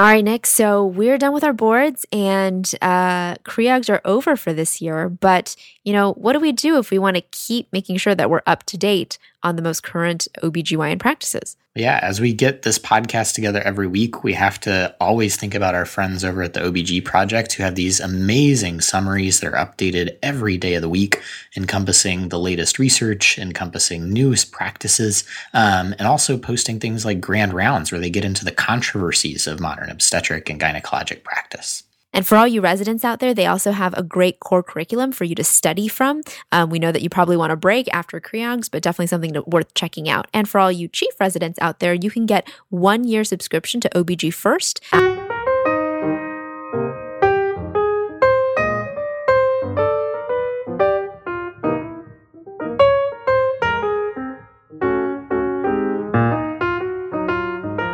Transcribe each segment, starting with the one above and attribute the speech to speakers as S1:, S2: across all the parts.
S1: All right, Nick. So we're done with our boards and uh, CREOGs are over for this year. But, you know, what do we do if we want to keep making sure that we're up to date on the most current OBGYN practices?
S2: Yeah, as we get this podcast together every week, we have to always think about our friends over at the OBG Project who have these amazing summaries that are updated every day of the week, encompassing the latest research, encompassing newest practices, um, and also posting things like grand rounds where they get into the controversies of modern obstetric and gynecologic practice.
S1: And for all you residents out there, they also have a great core curriculum for you to study from. Um, we know that you probably want a break after CREOGs, but definitely something to, worth checking out. And for all you chief residents out there, you can get one year subscription to OBG First.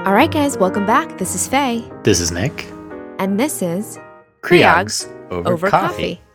S1: All right, guys, welcome back. This is Faye.
S2: This is Nick.
S1: And this is
S2: CREOGs over, over coffee. coffee.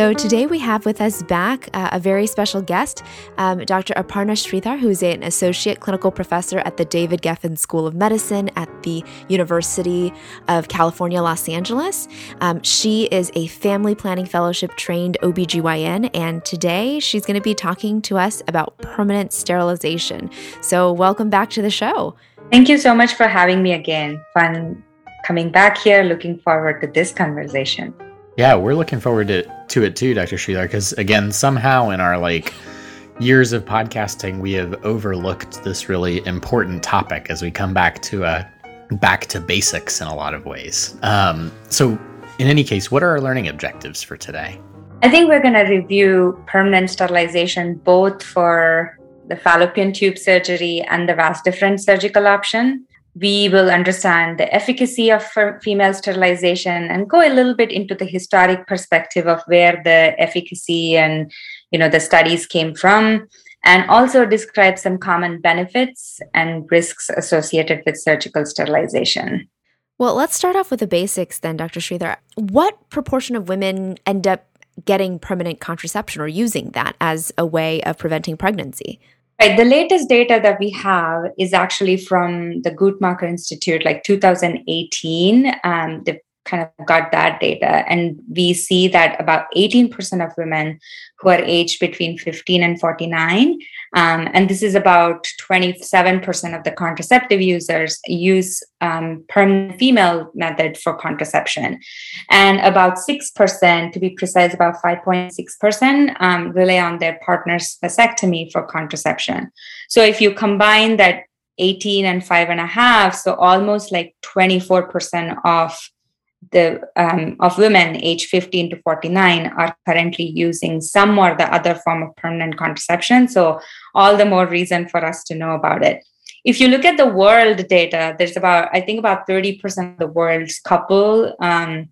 S1: So today we have with us back uh, a very special guest, um, Dr. Aparna Sridhar, who's an associate clinical professor at the David Geffen School of Medicine at the University of California, Los Angeles. Um, she is a family planning fellowship trained OBGYN, and today she's going to be talking to us about permanent sterilization. So welcome back to the show.
S3: Thank you so much for having me again. Fun coming back here. Looking forward to this conversation.
S2: Yeah, we're looking forward to, to it too, Dr. Sridhar, because again, somehow in our like years of podcasting, we have overlooked this really important topic as we come back to a uh, back to basics in a lot of ways. Um, so, in any case, what are our learning objectives for today?
S3: I think we're going to review permanent sterilization both for the fallopian tube surgery and the vas deferens surgical option we will understand the efficacy of female sterilization and go a little bit into the historic perspective of where the efficacy and you know the studies came from and also describe some common benefits and risks associated with surgical sterilization.
S1: Well let's start off with the basics then dr sridhar. What proportion of women end up getting permanent contraception or using that as a way of preventing pregnancy
S3: Right. The latest data that we have is actually from the Guttmacher Institute, like 2018. Um, they've kind of got that data. And we see that about 18% of women who are aged between 15 and 49, um, and this is about 27% of the contraceptive users use um, permanent female method for contraception. And about 6%, to be precise, about 5.6% um, rely on their partner's vasectomy for contraception. So if you combine that 18 and five and a half, so almost like 24% of the um, of women age 15 to 49 are currently using some or the other form of permanent contraception. So all the more reason for us to know about it. If you look at the world data there's about i think about 30% of the world's couple um,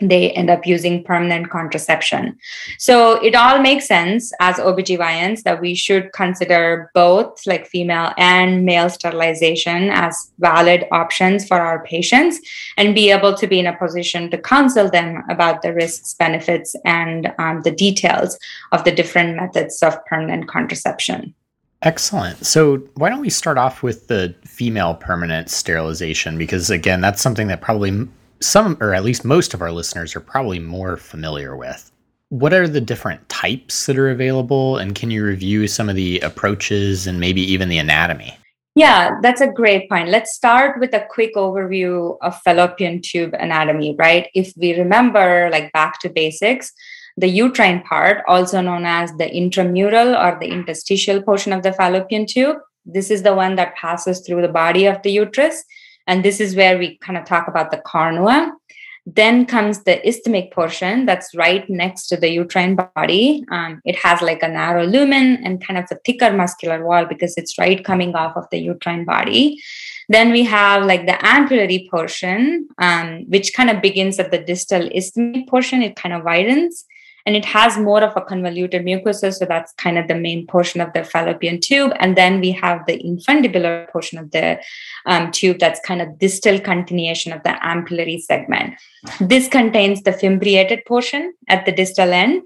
S3: they end up using permanent contraception. So it all makes sense as OBGYNs that we should consider both like female and male sterilization as valid options for our patients and be able to be in a position to counsel them about the risks, benefits, and um, the details of the different methods of permanent contraception.
S2: Excellent. So, why don't we start off with the female permanent sterilization? Because, again, that's something that probably some, or at least most of our listeners, are probably more familiar with. What are the different types that are available? And can you review some of the approaches and maybe even the anatomy?
S3: Yeah, that's a great point. Let's start with a quick overview of fallopian tube anatomy, right? If we remember, like back to basics, the uterine part, also known as the intramural or the interstitial portion of the fallopian tube, this is the one that passes through the body of the uterus and this is where we kind of talk about the cornua. Then comes the isthmic portion that's right next to the uterine body. Um, it has like a narrow lumen and kind of a thicker muscular wall because it's right coming off of the uterine body. Then we have like the ampullary portion, um, which kind of begins at the distal isthmic portion. It kind of widens and it has more of a convoluted mucosa. So that's kind of the main portion of the fallopian tube. And then we have the infundibular portion of the um, tube that's kind of distal continuation of the ampullary segment. This contains the fimbriated portion at the distal end.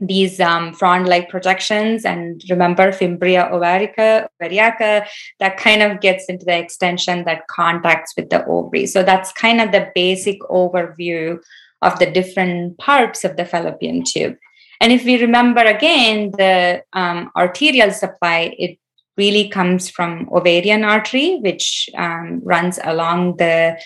S3: these um, frond-like projections and remember fimbria ovarica ovariaca that kind of gets into the extension that contacts with the ovary so that's kind of the basic overview of the different parts of the fallopian tube. And if we remember again the um, arterial supply it really comes from ovarian artery which um, runs along the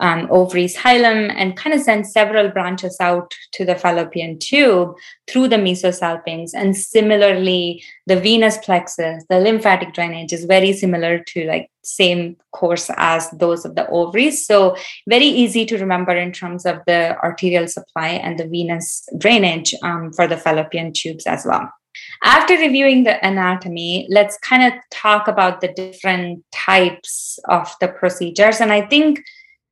S3: um, ovaries hilum and kind of sends several branches out to the fallopian tube through the mesosalpinx. And similarly, the venous plexus, the lymphatic drainage is very similar to like same course as those of the ovaries. So very easy to remember in terms of the arterial supply and the venous drainage um, for the fallopian tubes as well. After reviewing the anatomy, let's kind of talk about the different types of the procedures. And I think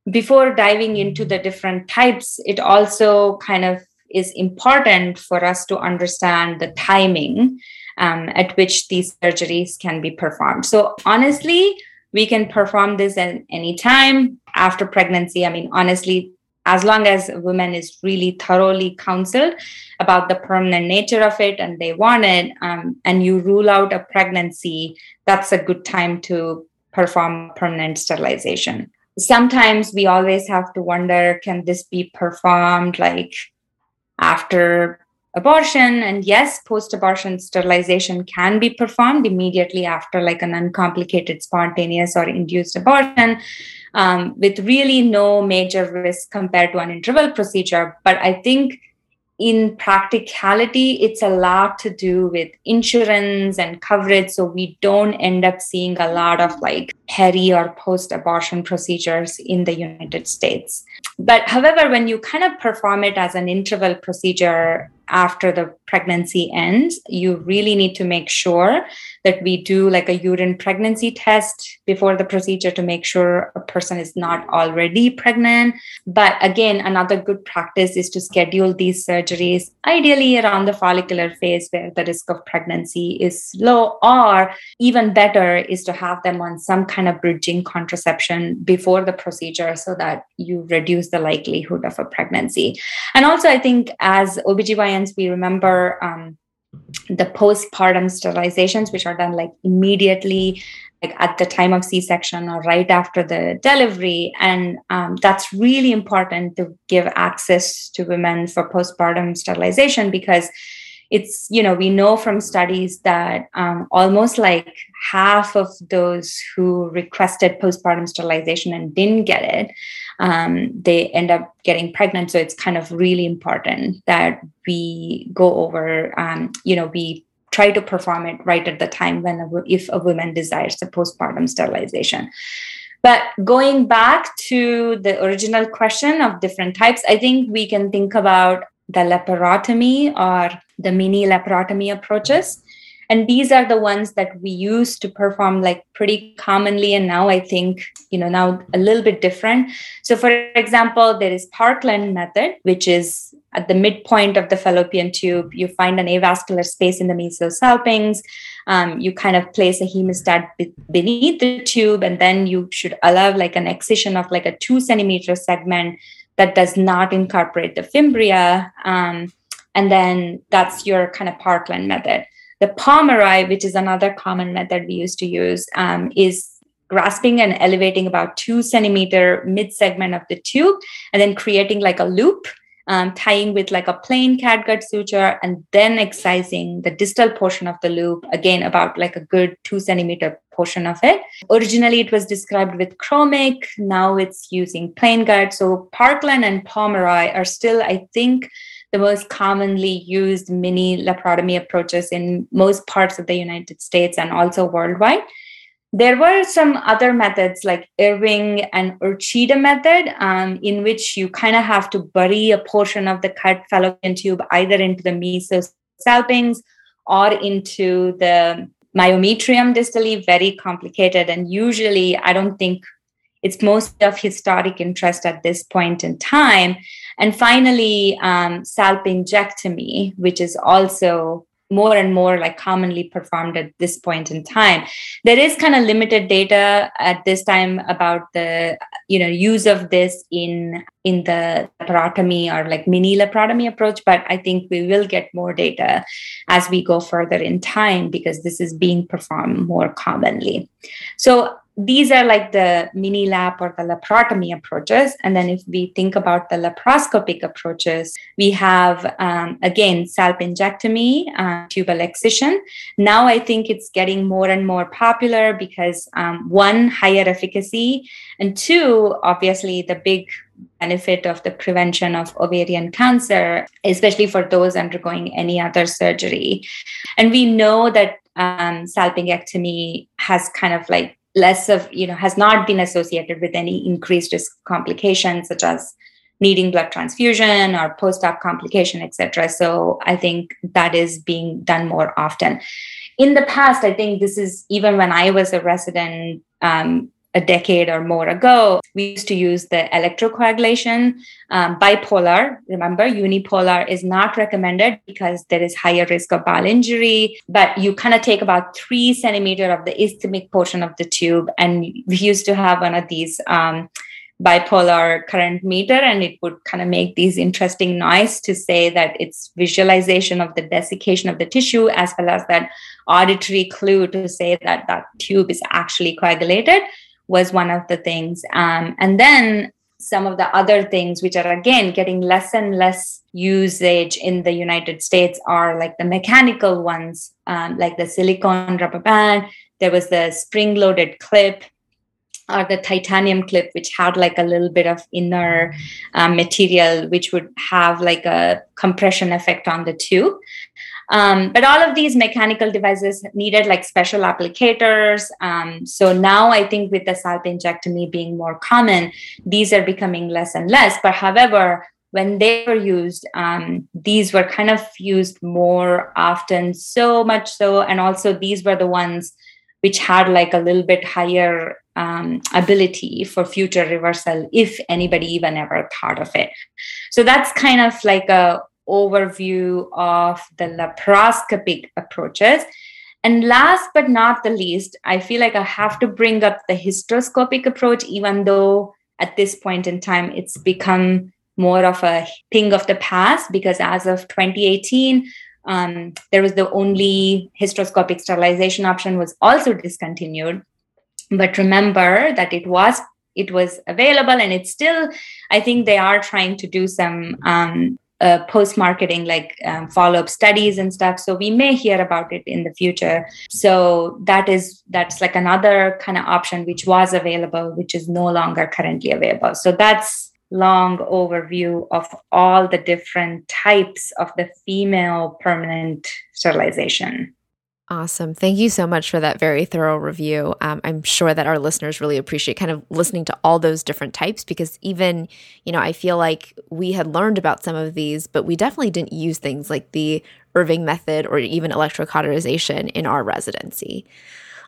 S3: before diving into the different types, it also kind of is important for us to understand the timing um, at which these surgeries can be performed. So, honestly, we can perform this at any time after pregnancy. I mean, honestly, as long as a woman is really thoroughly counseled about the permanent nature of it and they want it, um, and you rule out a pregnancy, that's a good time to perform permanent sterilization sometimes we always have to wonder can this be performed like after abortion? And yes post abortion sterilization can be performed immediately after like an uncomplicated spontaneous or induced abortion um, with really no major risk compared to an interval procedure. But i think in practicality, it's a lot to do with insurance and coverage. So we don't end up seeing a lot of like peri or post abortion procedures in the United States. But however, when you kind of perform it as an interval procedure after the pregnancy ends, you really need to make sure that we do like a urine pregnancy test before the procedure to make sure a person is not already pregnant. But again, another good practice is to schedule these surgeries ideally around the follicular phase where the risk of pregnancy is low, or even better is to have them on some kind of bridging contraception before the procedure so that you reduce the likelihood of a pregnancy. And also, I think as OBGYNs, we remember. Um, the postpartum sterilizations, which are done like immediately, like at the time of C-section or right after the delivery, and um, that's really important to give access to women for postpartum sterilization because it's you know we know from studies that um, almost like half of those who requested postpartum sterilization and didn't get it um, they end up getting pregnant. So it's kind of really important that we go over um, you know we try to perform it right at the time when a, if a woman desires the postpartum sterilization. But going back to the original question of different types i think we can think about the laparotomy or the mini laparotomy approaches and these are the ones that we used to perform like pretty commonly and now i think you know now a little bit different so for example there is parkland method which is at the midpoint of the fallopian tube you find an avascular space in the mesosalpinx um, you kind of place a hemostat beneath the tube and then you should allow like an excision of like a two centimeter segment that does not incorporate the fimbria. Um, and then that's your kind of Parkland method. The Pomeroy, which is another common method we used to use, um, is grasping and elevating about two centimeter mid segment of the tube and then creating like a loop um, tying with like a plain catgut suture and then excising the distal portion of the loop again about like a good two centimeter portion of it. Originally it was described with chromic. Now it's using plain gut. So parkland and pomeroy are still i think the most commonly used mini laparotomy approaches in most parts of the united states and also worldwide there were some other methods like Irving and Uchida method, um, in which you kind of have to bury a portion of the cut fallopian tube either into the mesosalpinx or into the myometrium distally, very complicated. And usually, I don't think it's most of historic interest at this point in time. And finally, um, salpingectomy, which is also more and more like commonly performed at this point in time. There is kind of limited data at this time about the you know use of this in in the laparotomy or like mini laparotomy approach but i think we will get more data as we go further in time because this is being performed more commonly. So these are like the mini lap or the laparotomy approaches. And then if we think about the laparoscopic approaches, we have, um, again, salpingectomy, uh, tubal excision. Now I think it's getting more and more popular because um, one, higher efficacy, and two, obviously the big benefit of the prevention of ovarian cancer, especially for those undergoing any other surgery. And we know that um, salpingectomy has kind of like less of you know has not been associated with any increased risk complications such as needing blood transfusion or post-op complication etc so i think that is being done more often. In the past i think this is even when i was a resident um, a decade or more ago, we used to use the electrocoagulation. Um, bipolar, remember, unipolar is not recommended because there is higher risk of bowel injury. But you kind of take about three centimeter of the isthmic portion of the tube, and we used to have one of these. Um, bipolar current meter and it would kind of make these interesting noise to say that it's visualization of the desiccation of the tissue as well as that auditory clue to say that that tube is actually coagulated was one of the things. Um, and then some of the other things, which are again getting less and less usage in the United States, are like the mechanical ones, um, like the silicone rubber band. There was the spring loaded clip or the titanium clip, which had like a little bit of inner um, material, which would have like a compression effect on the tube. Um, but all of these mechanical devices needed like special applicators. Um, so now I think with the salpingectomy being more common, these are becoming less and less. But however, when they were used, um, these were kind of used more often, so much so. And also, these were the ones which had like a little bit higher um, ability for future reversal if anybody even ever thought of it. So that's kind of like a overview of the laparoscopic approaches. And last but not the least, I feel like I have to bring up the hysteroscopic approach, even though at this point in time it's become more of a thing of the past, because as of 2018, um, there was the only hysteroscopic sterilization option was also discontinued. But remember that it was it was available and it's still i think they are trying to do some um, uh, post marketing like um, follow up studies and stuff. So we may hear about it in the future. So that is that's like another kind of option which was available which is no longer currently available. So that's long overview of all the different types of the female permanent sterilization
S1: Awesome. Thank you so much for that very thorough review. Um, I'm sure that our listeners really appreciate kind of listening to all those different types because even, you know, I feel like we had learned about some of these, but we definitely didn't use things like the Irving method or even electrocauterization in our residency.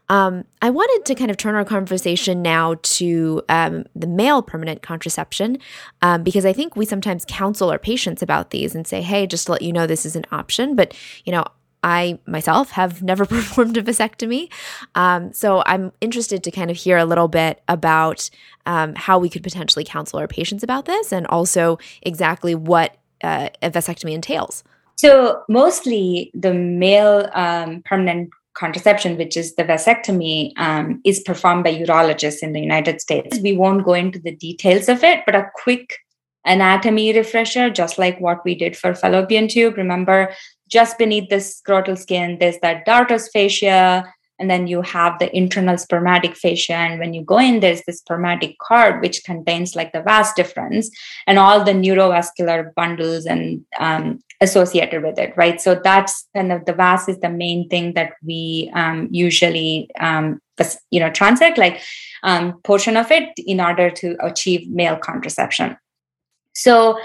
S1: Um, I wanted to kind of turn our conversation now to um, the male permanent contraception um, because I think we sometimes counsel our patients about these and say, hey, just to let you know this is an option. But, you know, I myself have never performed a vasectomy. Um, so I'm interested to kind of hear a little bit about um, how we could potentially counsel our patients about this and also exactly what uh, a vasectomy entails.
S3: So, mostly the male um, permanent contraception, which is the vasectomy, um, is performed by urologists in the United States. We won't go into the details of it, but a quick anatomy refresher, just like what we did for fallopian tube. Remember, just beneath the scrotal skin, there's that dartos fascia, and then you have the internal spermatic fascia. And when you go in, there's the spermatic cord, which contains like the vas deferens and all the neurovascular bundles and um, associated with it, right? So that's kind of the vas is the main thing that we um, usually, um, you know, transect like um, portion of it in order to achieve male contraception. So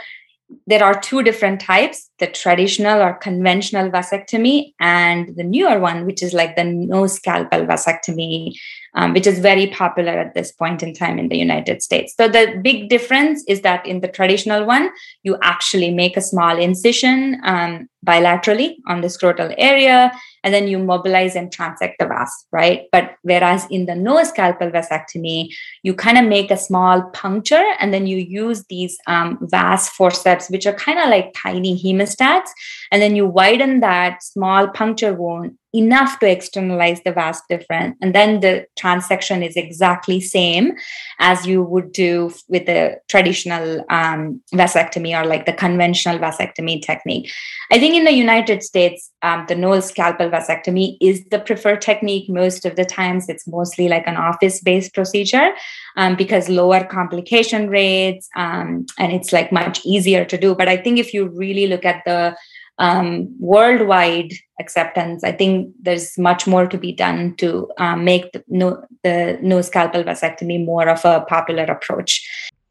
S3: there are two different types the traditional or conventional vasectomy and the newer one which is like the no scalpel vasectomy um, which is very popular at this point in time in the united states. So the big difference is that in the traditional one you actually make a small incision um, bilaterally on the scrotal area, and then you mobilize and transect the vas, right? But whereas in the no scalpel vasectomy, you kind of make a small puncture and then you use these um, vas forceps, which are kind of like tiny hemostats, and then you widen that small puncture wound enough to externalize the vas deferens. And then the transection is exactly same as you would do with the traditional um, vasectomy or like the conventional vasectomy technique. I think in the united states um, the no scalpel vasectomy is the preferred technique most of the times. It's mostly like an office based procedure um, because lower complication rates um, and it's like much easier to do. But i think if you really look at the um, worldwide acceptance, I think there's much more to be done to um, make the no, the no scalpel vasectomy more of a popular approach.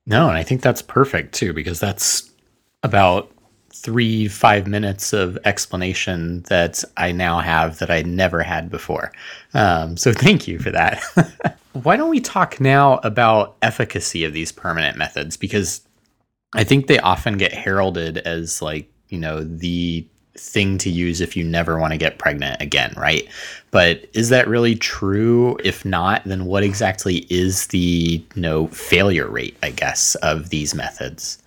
S2: No, and I think that's perfect too, because that's about three, five minutes of explanation that I now have that I never had before. Um, so thank you for that. Why don't we talk now about efficacy of these permanent methods? Because I think they often get heralded as like you know the thing to use if you never want to get pregnant again, right? But is that really true? If not, then what exactly is the you know failure rate, I guess, of these methods?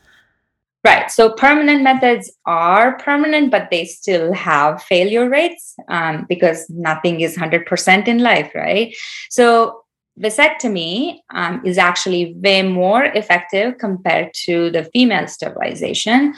S3: Right. So permanent methods are permanent, but they still have failure rates um, because nothing is 100% in life, right? So vasectomy um, is actually way more effective compared to the female sterilization.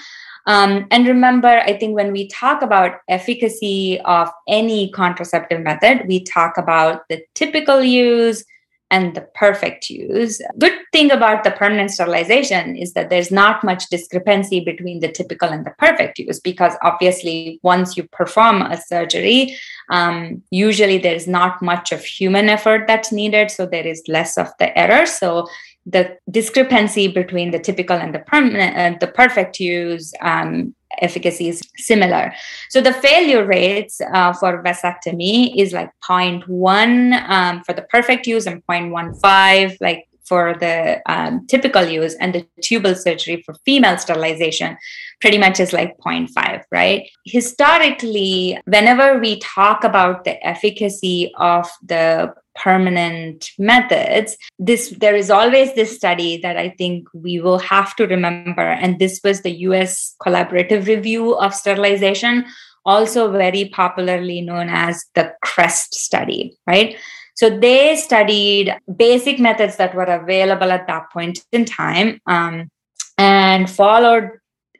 S3: Um, and remember, I think when we talk about efficacy of any contraceptive method, we talk about the typical use and the perfect use. Good thing about the permanent sterilization is that there's not much discrepancy between the typical and the perfect use because obviously once you perform a surgery, um, usually there's not much of human effort that's needed, so there is less of the error. So the discrepancy between the typical and the permanent, uh, the perfect use um, efficacy is similar. So the failure rates uh, for vasectomy is like 0.1 um, for the perfect use and 0.15 like for the um, typical use and the tubal surgery for female sterilization pretty much is like 0.5 right? Historically whenever we talk about the efficacy of the permanent methods this there is always this study that i think we will have to remember. And this was the us collaborative review of sterilization also very popularly known as the crest study right so they studied basic methods that were available at that point in time um, and followed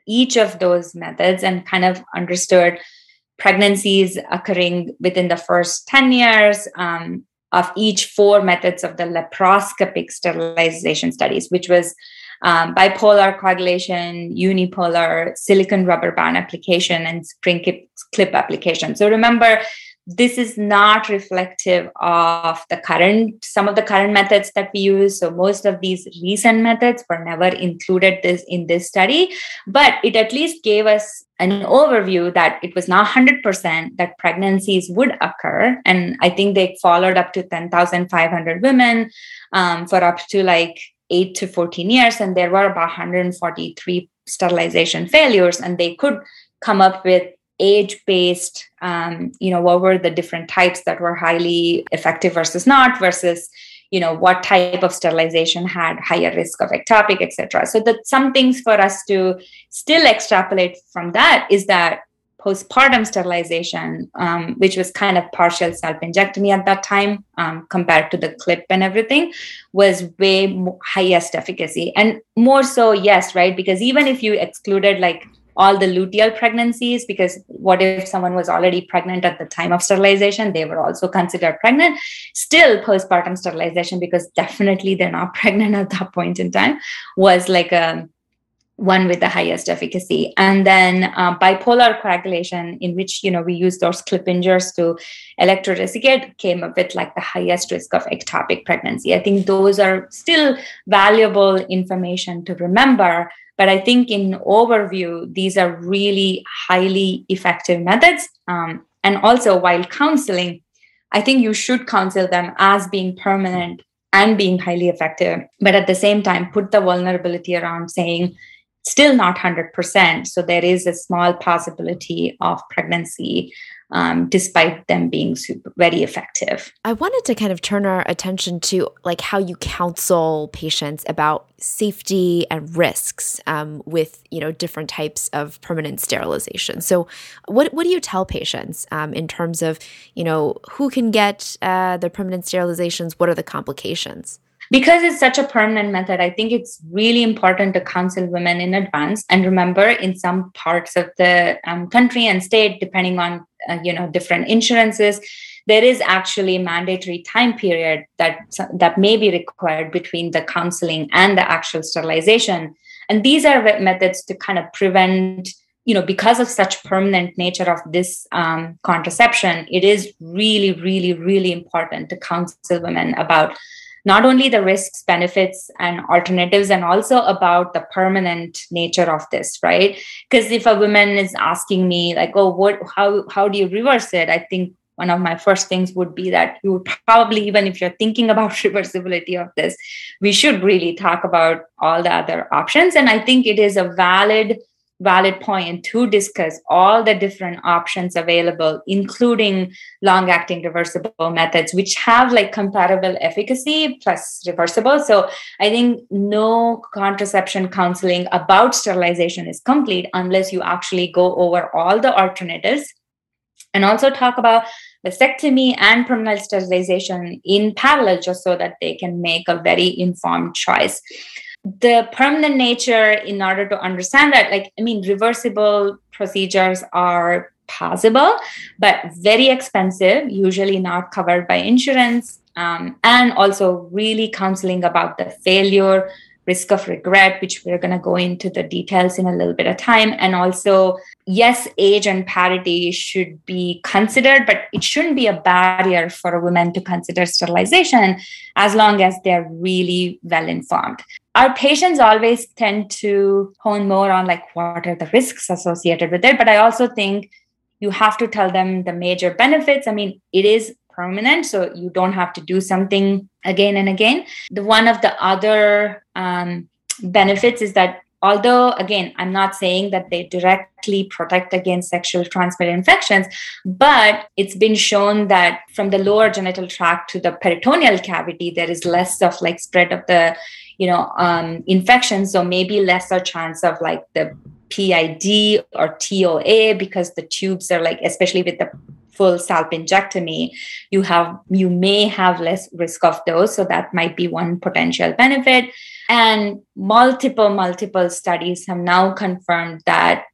S3: each of those methods and kind of understood pregnancies occurring within the first 10 years um, of each four methods of the laparoscopic sterilization studies, which was um, bipolar coagulation, unipolar, silicone rubber band application, and spring clip application. So remember, this is not reflective of the current some of the current methods that we use. So most of these recent methods were never included this in this study but it at least gave us an overview that it was not 100% that pregnancies would occur. And i think they followed up to 10500 women um, for up to like 8 to 14 years and there were about 143 sterilization failures and they could come up with age based um, you know what were the different types that were highly effective versus not versus you know what type of sterilization had higher risk of ectopic etc so that some things for us to still extrapolate from that is that postpartum sterilization um, which was kind of partial salpingectomy at that time um, compared to the clip and everything was way highest efficacy. And more so yes right? Because even if you excluded like all the luteal pregnancies because what if someone was already pregnant at the time of sterilization? They were also considered pregnant. Still postpartum sterilization because definitely they're not pregnant at that point in time was like a one with the highest efficacy. And then uh, bipolar coagulation in which you know we use those clippingers to electroresuscitate came up with like the highest risk of ectopic pregnancy. I think those are still valuable information to remember but I think in overview, these are really highly effective methods. Um, and also, while counseling, I think you should counsel them as being permanent and being highly effective. But at the same time, put the vulnerability around saying, still not 100%. So there is a small possibility of pregnancy um, despite them being super, very effective.
S1: I wanted to kind of turn our attention to like how you counsel patients about safety and risks um, with you know different types of permanent sterilization. So, what what do you tell patients um, in terms of you know who can get uh, the permanent sterilizations? What are the complications?
S3: Because it's such a permanent method i think it's really important to counsel women in advance. And remember in some parts of the um, country and state depending on uh, you know different insurances there is actually a mandatory time period that that may be required between the counseling and the actual sterilization. And these are methods to kind of prevent you know because of such permanent nature of this um, contraception it is really really really important to counsel women about not only the risks, benefits, and alternatives, and also about the permanent nature of this, right? Because if a woman is asking me, like, oh, what, how, how do you reverse it? I think one of my first things would be that you probably, even if you're thinking about reversibility of this, we should really talk about all the other options. And I think it is a valid valid point to discuss all the different options available including long acting reversible methods which have like comparable efficacy plus reversible. So i think no contraception counseling about sterilization is complete unless you actually go over all the alternatives. And also talk about vasectomy and permanent sterilization in parallel just so that they can make a very informed choice the permanent nature in order to understand that like i mean reversible procedures are possible but very expensive usually not covered by insurance um, and also really counseling about the failure risk of regret, which we're going to go into the details in a little bit of time. And also, yes, age and parity should be considered, but it shouldn't be a barrier for a woman to consider sterilization as long as they're really well informed. Our patients always tend to hone more on like what are the risks associated with it. But I also think you have to tell them the major benefits. I mean, it is permanent so you don't have to do something again and again the one of the other um, benefits is that although again i'm not saying that they directly protect against sexual transmitted infections but it's been shown that from the lower genital tract to the peritoneal cavity there is less of like spread of the you know um, infections so maybe lesser chance of like the PID or TOA because the tubes are like, especially with the full salpingectomy, you have you may have less risk of those. So that might be one potential benefit. And multiple, multiple studies have now confirmed that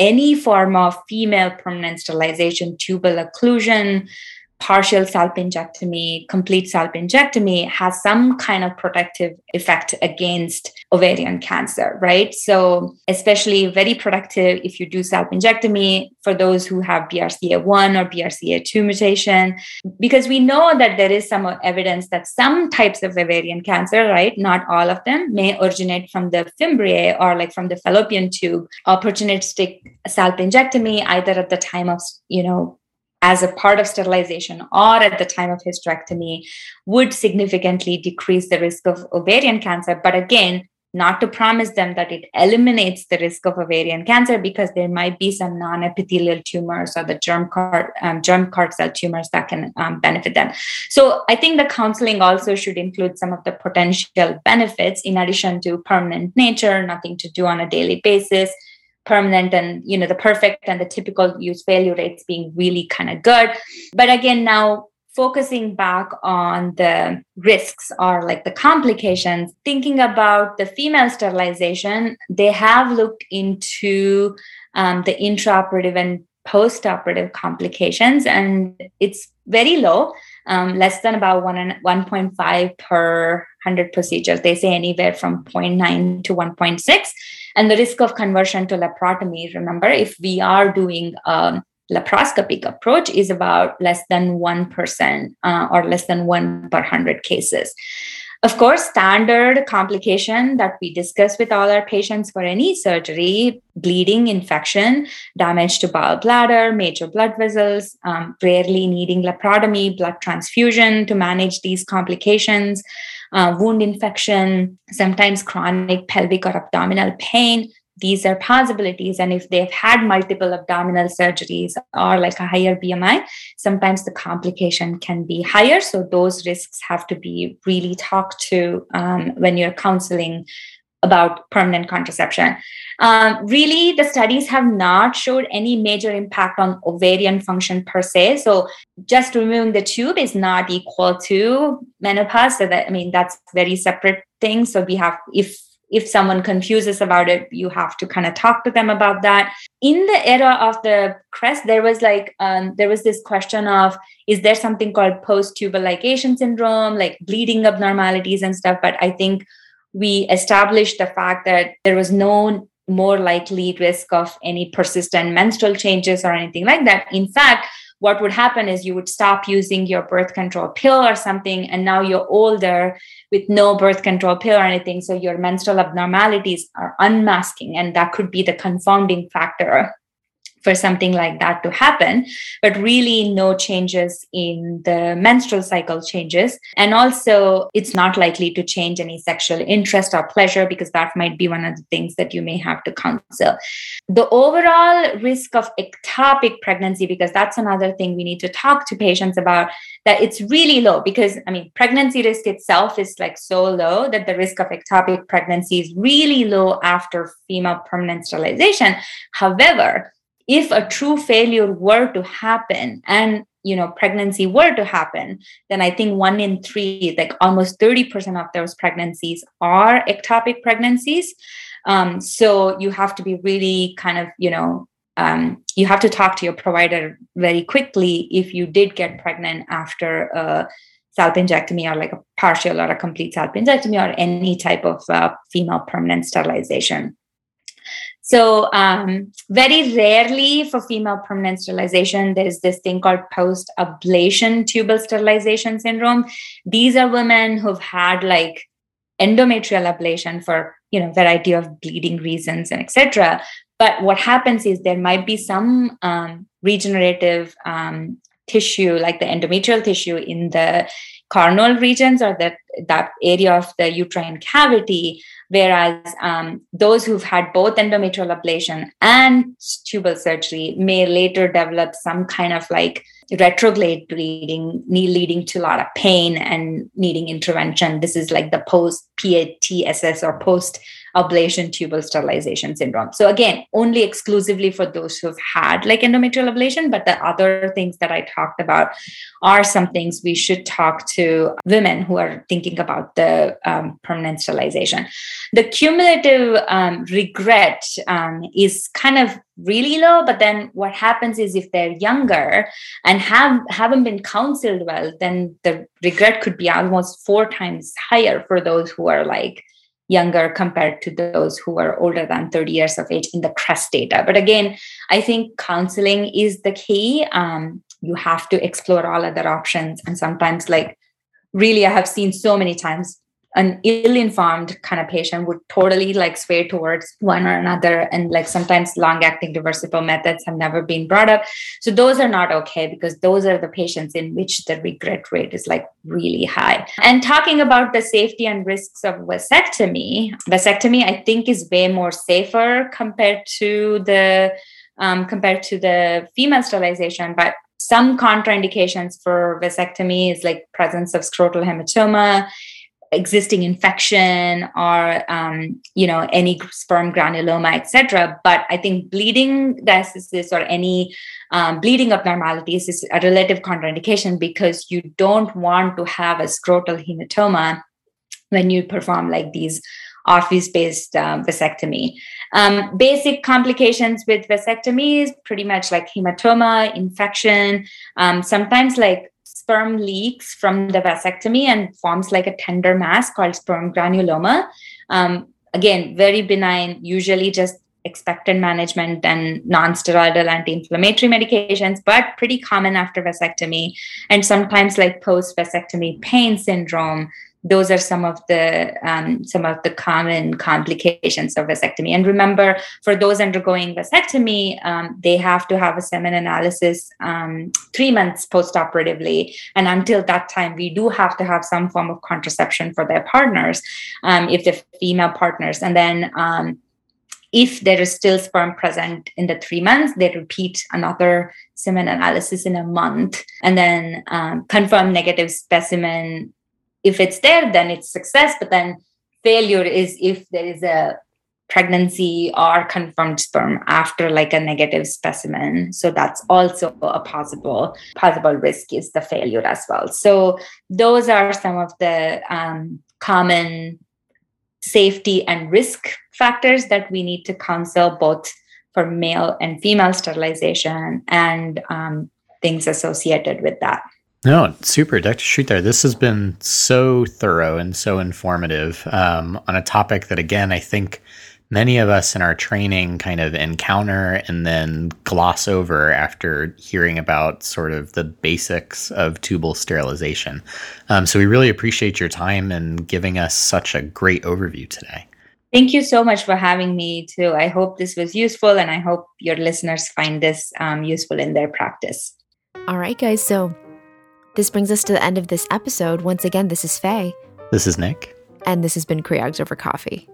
S3: any form of female permanent sterilization, tubal occlusion, partial salpingectomy, complete salpingectomy has some kind of protective effect against ovarian cancer, right? So, especially very protective if you do salpingectomy for those who have BRCA1 or BRCA2 mutation, because we know that there is some evidence that some types of ovarian cancer, right, not all of them, may originate from the fimbriae or like from the fallopian tube. Opportunistic salpingectomy, either at the time of, you know, as a part of sterilization or at the time of hysterectomy would significantly decrease the risk of ovarian cancer. But again, not to promise them that it eliminates the risk of ovarian cancer because there might be some non-epithelial tumors or the germ card um, germ card cell tumors that can um, benefit them. So I think the counseling also should include some of the potential benefits in addition to permanent nature, nothing to do on a daily basis, permanent and you know the perfect and the typical use failure rates being really kind of good. But again now focusing back on the risks or like the complications thinking about the female sterilization they have looked into um, the intraoperative and post-operative complications and it's very low um, less than about one and 1.5 per 100 procedures. They say anywhere from 0.9 to 1.6 and the risk of conversion to laparotomy remember if we are doing a laparoscopic approach is about less than 1% uh, or less than 1 per 100 cases of course standard complication that we discuss with all our patients for any surgery bleeding infection damage to bowel bladder major blood vessels um, rarely needing laparotomy blood transfusion to manage these complications uh, wound infection, sometimes chronic pelvic or abdominal pain. These are possibilities. And if they've had multiple abdominal surgeries or like a higher BMI, sometimes the complication can be higher. So those risks have to be really talked to um, when you're counseling about permanent contraception. Um, really, the studies have not showed any major impact on ovarian function per se. So, just removing the tube is not equal to menopause. So that I mean, that's very separate thing. So we have if if someone confuses about it you have to kind of talk to them about that. In the era of the crest there was like um, there was this question of is there something called post tubal ligation syndrome like bleeding abnormalities and stuff? But i think we established the fact that there was no more likely risk of any persistent menstrual changes or anything like that. In fact what would happen is you would stop using your birth control pill or something and now you're older with no birth control pill or anything. So your menstrual abnormalities are unmasking and that could be the confounding factor for something like that to happen, but really no changes in the menstrual cycle changes. And also, it's not likely to change any sexual interest or pleasure because that might be one of the things that you may have to counsel. The overall risk of ectopic pregnancy, because that's another thing we need to talk to patients about, that it's really low because, I mean, pregnancy risk itself is like so low that the risk of ectopic pregnancy is really low after female permanent sterilization. However, if a true failure were to happen and you know pregnancy were to happen then i think one in three like almost 30% of those pregnancies are ectopic pregnancies. Um, so you have to be really kind of you know um, you have to talk to your provider very quickly if you did get pregnant after a salpingectomy or like a partial or a complete salpingectomy or any type of uh, female permanent sterilization so, um, very rarely for female permanent sterilization, there is this thing called post ablation tubal sterilization syndrome. These are women who've had like endometrial ablation for you know variety of bleeding reasons and etc. But what happens is there might be some um, regenerative um, tissue, like the endometrial tissue in the cornual regions or that that area of the uterine cavity Whereas um, those who've had both endometrial ablation and tubal surgery may later develop some kind of like retrograde bleeding, leading to a lot of pain and needing intervention. This is like the post PATSS or post ablation tubal sterilization syndrome. So again, only exclusively for those who've had like endometrial ablation, but the other things that I talked about are some things we should talk to women who are thinking about the um, permanent sterilization. The cumulative um, regret um, is kind of really low but then what happens is if they're younger and have haven't been counseled well then the regret could be almost four times higher for those who are like younger compared to those who are older than 30 years of age in the CREST data. But again, I think counseling is the key. Um, you have to explore all other options. And sometimes, like, really, I have seen so many times an ill-informed kind of patient would totally like sway towards one or another and like sometimes long-acting reversible methods have never been brought up. So those are not okay because those are the patients in which the regret rate is like really high. And talking about the safety and risks of vasectomy vasectomy i think is way more safer compared to the um, compared to the female sterilization but some contraindications for vasectomy is like presence of scrotal hematoma existing infection or um, you know any sperm granuloma etc but i think bleeding diathesis or any um, bleeding abnormalities is a relative contraindication because you don't want to have a scrotal hematoma when you perform like these office based um, vasectomy. Um, basic complications with vasectomy is pretty much like hematoma infection um, sometimes like sperm leaks from the vasectomy and forms like a tender mass called sperm granuloma. Um, again, very benign, usually just expectant management and non-steroidal anti-inflammatory medications, but pretty common after vasectomy and sometimes like post-vasectomy pain syndrome, those are some of the um, some of the common complications of vasectomy. And remember, for those undergoing vasectomy, um, they have to have a semen analysis um, three months post-operatively, and until that time, we do have to have some form of contraception for their partners, um, if they're female partners, and then um, if there is still sperm present in the three months, they repeat another semen analysis in a month and then um, confirm negative specimen. If it's there, then it's success. But then failure is if there is a pregnancy or confirmed sperm after like a negative specimen so that's also a possible possible risk is the failure as well so those are some of the um, common safety and risk factors that we need to counsel both for male and female sterilization and um, things associated with that.
S2: No, super, Dr. Sridhar. This has been so thorough and so informative um, on a topic that, again, I think many of us in our training kind of encounter and then gloss over after hearing about sort of the basics of tubal sterilization. Um, so we really appreciate your time and giving us such a great overview today.
S3: Thank you so much for having me too. I hope this was useful and I hope your listeners find this um, useful in their practice.
S1: All right, guys. So this brings us to the end of this episode. Once again, this is Faye.
S2: This is Nick.
S1: And this has been Creogs Over Coffee.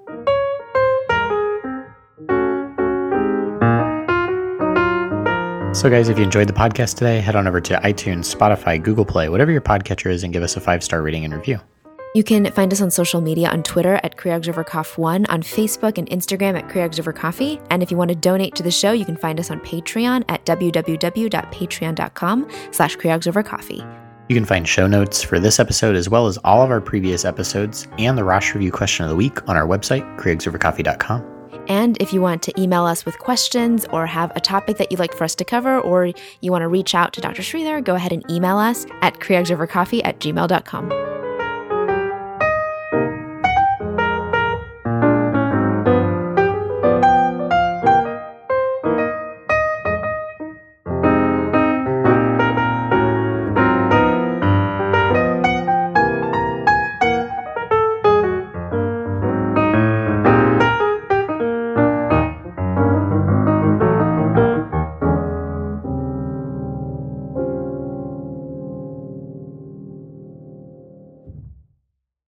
S2: So, guys, if you enjoyed the podcast today, head on over to iTunes, Spotify, Google Play, whatever your podcatcher is, and give us a five star rating and review.
S1: You can find us on social media on Twitter at Creogsovercoff1, on Facebook and Instagram at Creogsovercoffee. And if you want to donate to the show, you can find us on Patreon at www.patreon.com slash Creogsovercoffee.
S2: You can find show notes for this episode as well as all of our previous episodes and the Rosh Review question of the week on our website, creogsovercoffee.com.
S1: And if you want to email us with questions or have a topic that you'd like for us to cover, or you want to reach out to Dr. Sridhar, go ahead and email us at creogsovercoffee at gmail.com.